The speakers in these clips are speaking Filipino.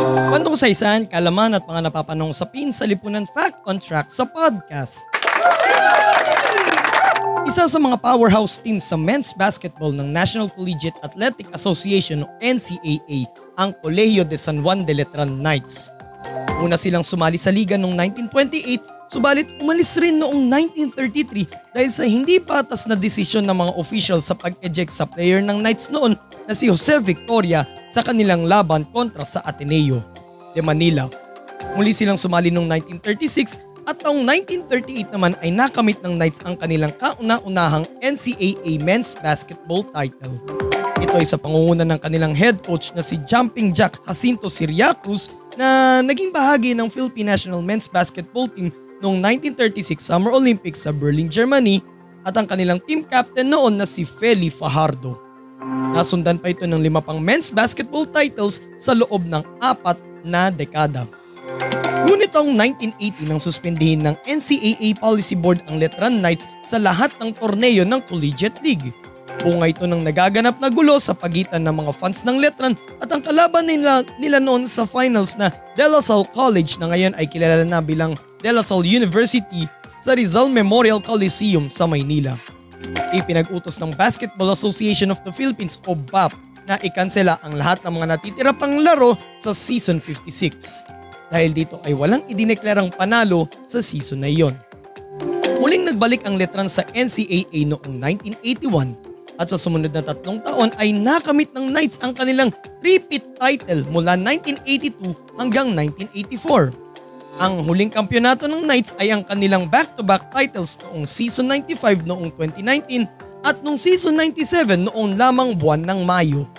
Kwentong saysan, kalaman at mga napapanong sapin sa Lipunan Fact on Track sa podcast. Isa sa mga powerhouse teams sa men's basketball ng National Collegiate Athletic Association o NCAA ang Colegio de San Juan de Letran Knights. Una silang sumali sa liga noong 1928 subalit umalis rin noong 1933 dahil sa hindi patas na desisyon ng mga official sa pag-eject sa player ng Knights noon na si Jose Victoria sa kanilang laban kontra sa Ateneo de Manila. Muli silang sumali noong 1936 at taong 1938 naman ay nakamit ng Knights ang kanilang kauna-unahang NCAA men's basketball title. Ito ay sa pangunguna ng kanilang head coach na si Jumping Jack Jacinto Siriacruz na naging bahagi ng Philippine National Men's Basketball Team noong 1936 Summer Olympics sa Berlin, Germany at ang kanilang team captain noon na si Feli Fajardo. Nasundan pa ito ng lima pang men's basketball titles sa loob ng apat na dekada. Ngunit taong 1980 nang suspindihin ng NCAA Policy Board ang Letran Knights sa lahat ng torneo ng Collegiate League. Bunga ito ng nagaganap na gulo sa pagitan ng mga fans ng Letran at ang kalaban nila, nila noon sa finals na De La Salle College na ngayon ay kilala na bilang De La Salle University sa Rizal Memorial Coliseum sa Maynila. Ipinag-utos ng Basketball Association of the Philippines o BAP na ikansela ang lahat ng mga natitira pang laro sa season 56. Dahil dito ay walang idineklarang panalo sa season na iyon. Muling nagbalik ang letran sa NCAA noong 1981 at sa sumunod na tatlong taon ay nakamit ng Knights ang kanilang repeat title mula 1982 hanggang 1984. Ang huling kampyonato ng Knights ay ang kanilang back-to-back titles noong season 95 noong 2019 at noong season 97 noong lamang buwan ng Mayo.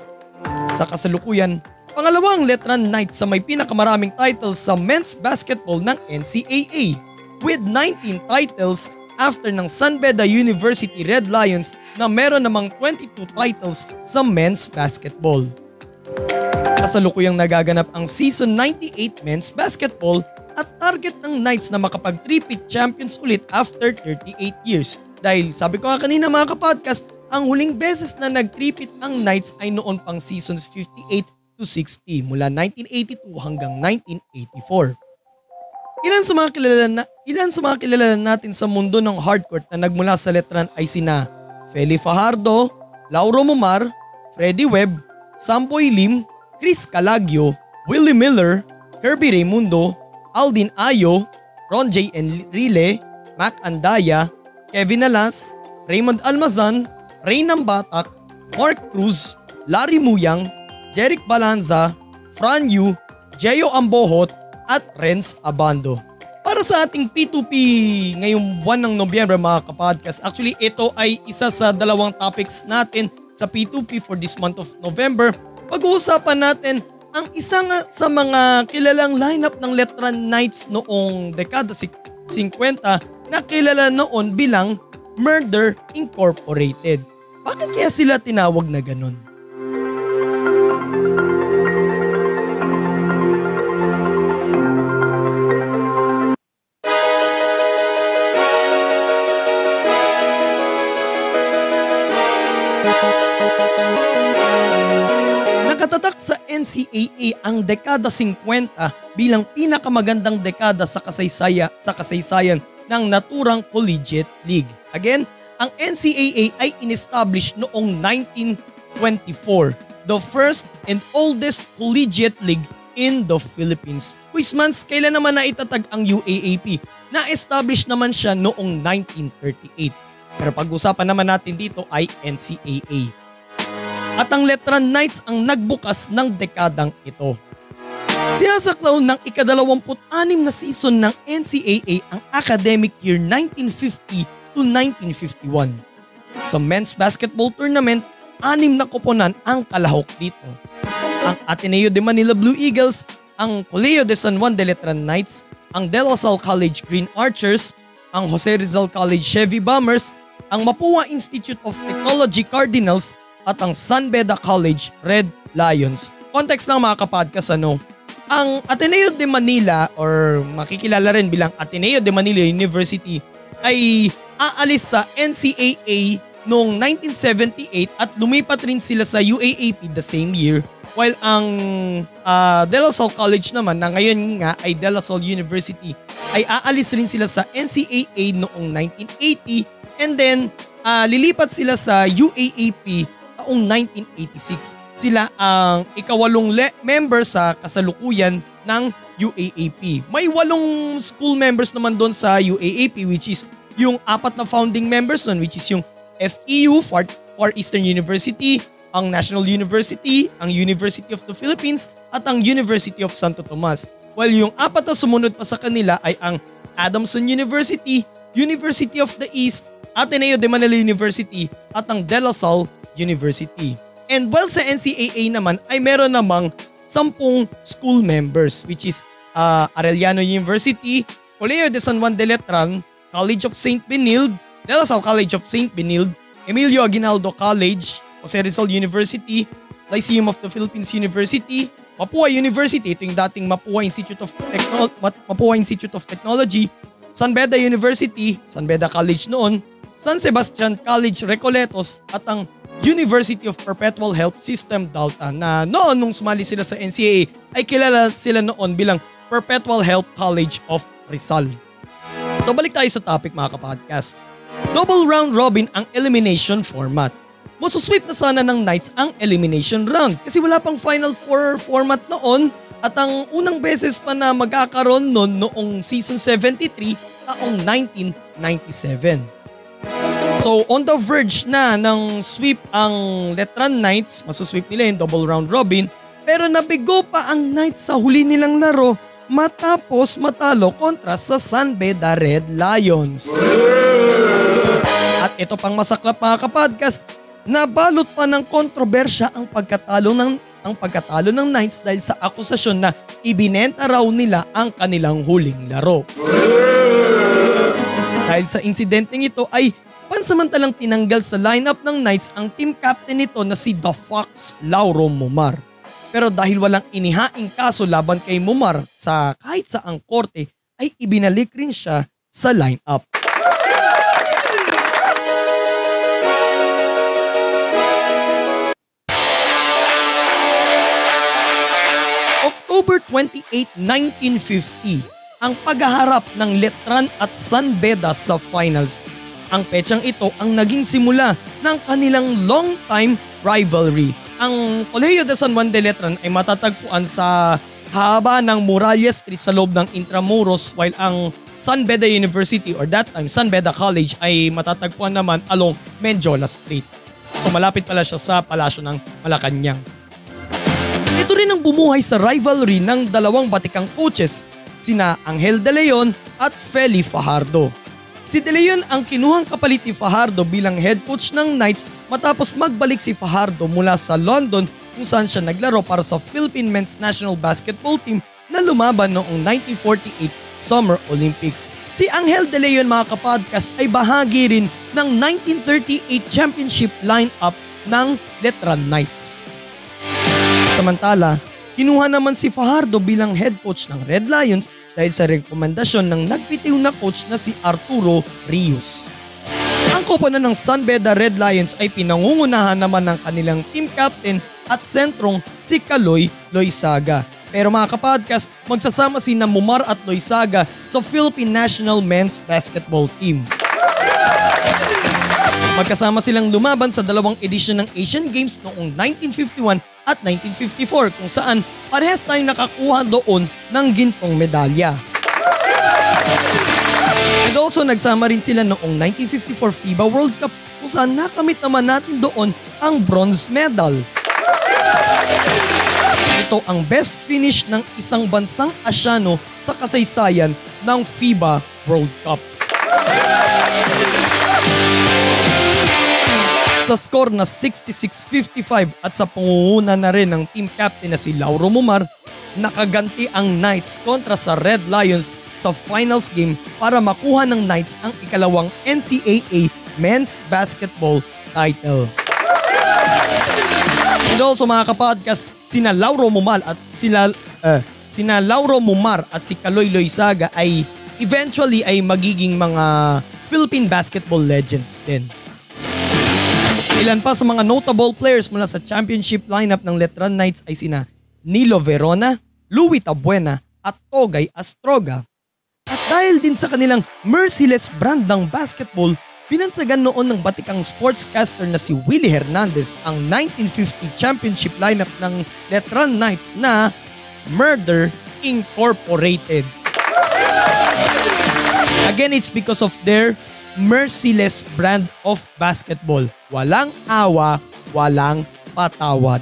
Sa kasalukuyan, pangalawa ang Letran Knights sa may pinakamaraming titles sa men's basketball ng NCAA with 19 titles after ng San Beda University Red Lions na meron namang 22 titles sa men's basketball. Kasalukuyang nagaganap ang Season 98 Men's Basketball at target ng Knights na makapag 3 champions ulit after 38 years. Dahil sabi ko nga kanina mga kapodcast, ang huling beses na nag 3 ang Knights ay noon pang seasons 58 to 60 mula 1982 hanggang 1984. Ilan sa mga kilala na, ilan sa mga kilala natin sa mundo ng hardcourt na nagmula sa letran ay sina Feli Fajardo, Lauro Momar, Freddie Webb, Samboy Lim, Chris Calagio, Willie Miller, Kirby Raimundo, Aldin Ayo, Ron J. Enrile, Mac Andaya, Kevin Alas, Raymond Almazan, Ray Batak, Mark Cruz, Larry Muyang, Jeric Balanza, Fran Yu, Jeyo Ambohot at Renz Abando. Para sa ating P2P ngayong buwan ng Nobyembre mga kapodcast, actually ito ay isa sa dalawang topics natin sa P2P for this month of November pag-uusapan natin ang isa nga sa mga kilalang lineup ng Letran Knights noong dekada 50 na kilala noon bilang Murder Incorporated. Bakit kaya sila tinawag na ganun? Nakatatak sa NCAA ang dekada 50 bilang pinakamagandang dekada sa kasaysaya sa kasaysayan ng naturang collegiate league. Again, ang NCAA ay inestablish noong 1924, the first and oldest collegiate league in the Philippines. Quizmans, kailan naman na itatag ang UAAP? Na-establish naman siya noong 1938. Pero pag-usapan naman natin dito ay NCAA at ang Letran Knights ang nagbukas ng dekadang ito. Sinasaklaw ng ikadalawamput-anim na season ng NCAA ang academic year 1950 to 1951. Sa men's basketball tournament, anim na koponan ang kalahok dito. ang Ateneo de Manila Blue Eagles, ang Colegio de San Juan de Letran Knights, ang De La Salle College Green Archers, ang Jose Rizal College Chevy Bombers, ang Mapua Institute of Technology Cardinals at ang San Beda College Red Lions. Context lang mga kapodcast ano, ang Ateneo de Manila or makikilala rin bilang Ateneo de Manila University ay aalis sa NCAA noong 1978 at lumipat rin sila sa UAAP the same year while ang uh, De La Salle College naman na ngayon nga ay De La Salle University ay aalis rin sila sa NCAA noong 1980 and then uh, lilipat sila sa UAAP taong 1986. Sila ang ikawalong le- member sa kasalukuyan ng UAAP. May walong school members naman doon sa UAAP which is yung apat na founding members nun which is yung FEU, Far, Far Eastern University, ang National University, ang University of the Philippines at ang University of Santo Tomas. While yung apat na sumunod pa sa kanila ay ang Adamson University, University of the East, Ateneo de Manila University at ang De La Salle University. And while sa NCAA naman ay meron namang sampung school members which is uh, Arellano University, Colegio de San Juan de Letran, College of St. Benilde, De La Salle College of St. Benilde, Emilio Aguinaldo College, Jose Rizal University, Lyceum of the Philippines University, Mapua University, ito yung dating Mapua Institute of, Techno- Mapua Institute of Technology, San Beda University, San Beda College noon, San Sebastian College Recoletos at ang University of Perpetual Health System Dalta na noon nung sumali sila sa NCAA ay kilala sila noon bilang Perpetual Health College of Rizal. So balik tayo sa topic mga kapodcast. Double round robin ang elimination format. Masusweep na sana ng Knights ang elimination round kasi wala pang Final Four format noon at ang unang beses pa na magkakaroon noon noong season 73 taong 1997. So on the verge na ng sweep ang Letran Knights, masusweep nila yung double round robin, pero nabigo pa ang Knights sa huli nilang laro matapos matalo kontra sa San Beda Red Lions. At ito pang masaklap mga kapodcast, nabalot pa ng kontrobersya ang pagkatalo ng ang pagkatalo ng Knights dahil sa akusasyon na ibinenta raw nila ang kanilang huling laro. Dahil sa insidenteng ito ay pansamantalang tinanggal sa lineup ng Knights ang team captain nito na si The Fox Lauro Mumar. Pero dahil walang inihaing kaso laban kay Mumar sa kahit saang korte ay ibinalik rin siya sa lineup. October 28, 1950, ang paghaharap ng Letran at San Beda sa finals. Ang petsang ito ang naging simula ng kanilang long-time rivalry. Ang Colegio de San Juan de Letran ay matatagpuan sa haba ng Muralles Street sa loob ng Intramuros while ang San Beda University or that time San Beda College ay matatagpuan naman along Menjola Street. So malapit pala siya sa palasyo ng Malacanang. Ito rin ang bumuhay sa rivalry ng dalawang batikang coaches, sina Angel De Leon at Feli Fajardo. Si De Leon ang kinuhang kapalit ni Fajardo bilang head coach ng Knights matapos magbalik si Fajardo mula sa London kung saan siya naglaro para sa Philippine Men's National Basketball Team na lumaban noong 1948 Summer Olympics. Si Angel De Leon mga kapodcast ay bahagi rin ng 1938 championship lineup ng Letran Knights. Samantala, kinuha naman si Fajardo bilang head coach ng Red Lions dahil sa rekomendasyon ng nagpitiw na coach na si Arturo Rios. Ang koponan ng San Beda Red Lions ay pinangungunahan naman ng kanilang team captain at sentrong si Kaloy Loisaga. Pero mga kapodcast, magsasama si Mumar at Loisaga sa Philippine National Men's Basketball Team. Magkasama silang lumaban sa dalawang edisyon ng Asian Games noong 1951 at 1954 kung saan parehas tayong nakakuha doon ng gintong medalya. And also nagsama rin sila noong 1954 FIBA World Cup kung saan nakamit naman natin doon ang bronze medal. Ito ang best finish ng isang bansang Asyano sa kasaysayan ng FIBA World Cup. Sa score na 66-55 at sa pangunguna na rin ng team captain na si Lauro Mumar, nakaganti ang Knights kontra sa Red Lions sa finals game para makuha ng Knights ang ikalawang NCAA Men's Basketball title. And also mga kapodcast, sina Lauro Mumal at sila uh, sina Lauro Mumar at si Kaloy Loizaga ay eventually ay magiging mga Philippine basketball legends din. Ilan pa sa mga notable players mula sa championship lineup ng Letran Knights ay sina Nilo Verona, Louis Tabuena at Togay Astroga. At dahil din sa kanilang merciless brand ng basketball, Pinansagan noon ng batikang sportscaster na si Willie Hernandez ang 1950 championship lineup ng Letran Knights na Murder Incorporated. Again, it's because of their merciless brand of basketball. Walang awa, walang patawad.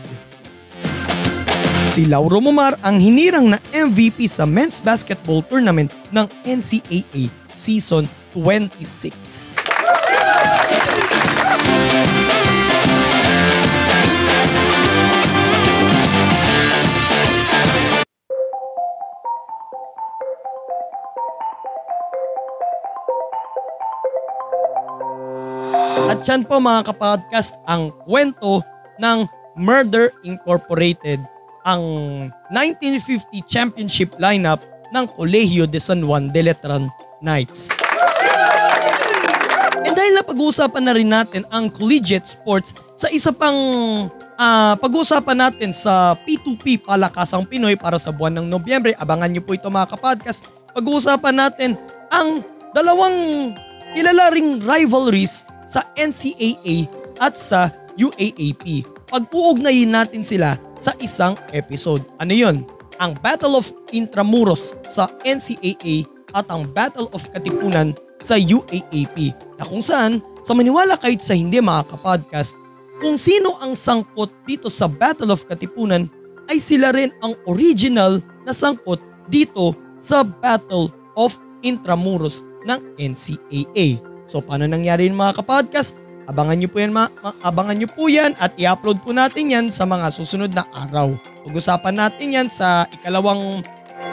Si Lauro Momar ang hinirang na MVP sa men's basketball tournament ng NCAA Season 26. At yan po mga kapodcast ang kwento ng Murder Incorporated, ang 1950 championship lineup ng Colegio de San Juan de Letran Knights. And dahil na pag-uusapan na rin natin ang collegiate sports sa isa pang uh, pag-uusapan natin sa P2P Palakasang Pinoy para sa buwan ng Nobyembre. Abangan niyo po ito mga kapodcast. Pag-uusapan natin ang dalawang kilala ring rivalries sa NCAA at sa UAAP. Pag-uugnayin natin sila sa isang episode. Ano yun? Ang Battle of Intramuros sa NCAA at ang Battle of Katipunan sa UAAP na kung saan sa maniwala kahit sa hindi mga kapodcast kung sino ang sangkot dito sa Battle of Katipunan ay sila rin ang original na sangkot dito sa Battle of Intramuros ng NCAA. So paano nangyari yun mga kapodcast? Abangan nyo po yan, ma- abangan nyo po yan at i-upload po natin yan sa mga susunod na araw. Pag-usapan natin yan sa ikalawang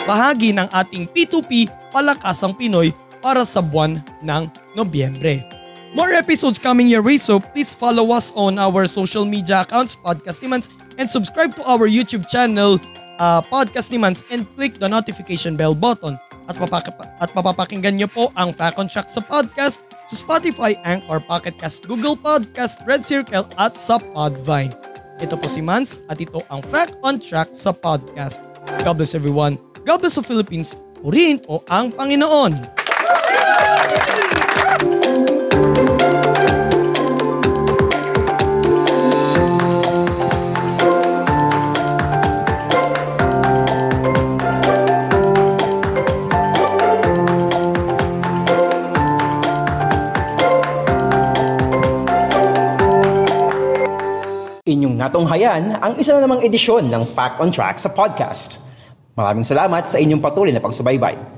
bahagi ng ating P2P Palakasang Pinoy para sa buwan ng Nobyembre. More episodes coming your way so please follow us on our social media accounts, Podcast Nimans, and subscribe to our YouTube channel, uh, Podcast Nimans, and click the notification bell button. At, mapaka- at mapapakinggan nyo po ang Fact on Track sa podcast sa Spotify, Anchor, Pocket Cast, Google Podcast, Red Circle at sa Podvine. Ito po si Mans at ito ang Fact on Track sa podcast. God bless everyone. God bless the Philippines. Purihin po ang Panginoon. Natunghayan ang isa na namang edisyon ng Fact on Track sa podcast. Maraming salamat sa inyong patuloy na pagsubaybay.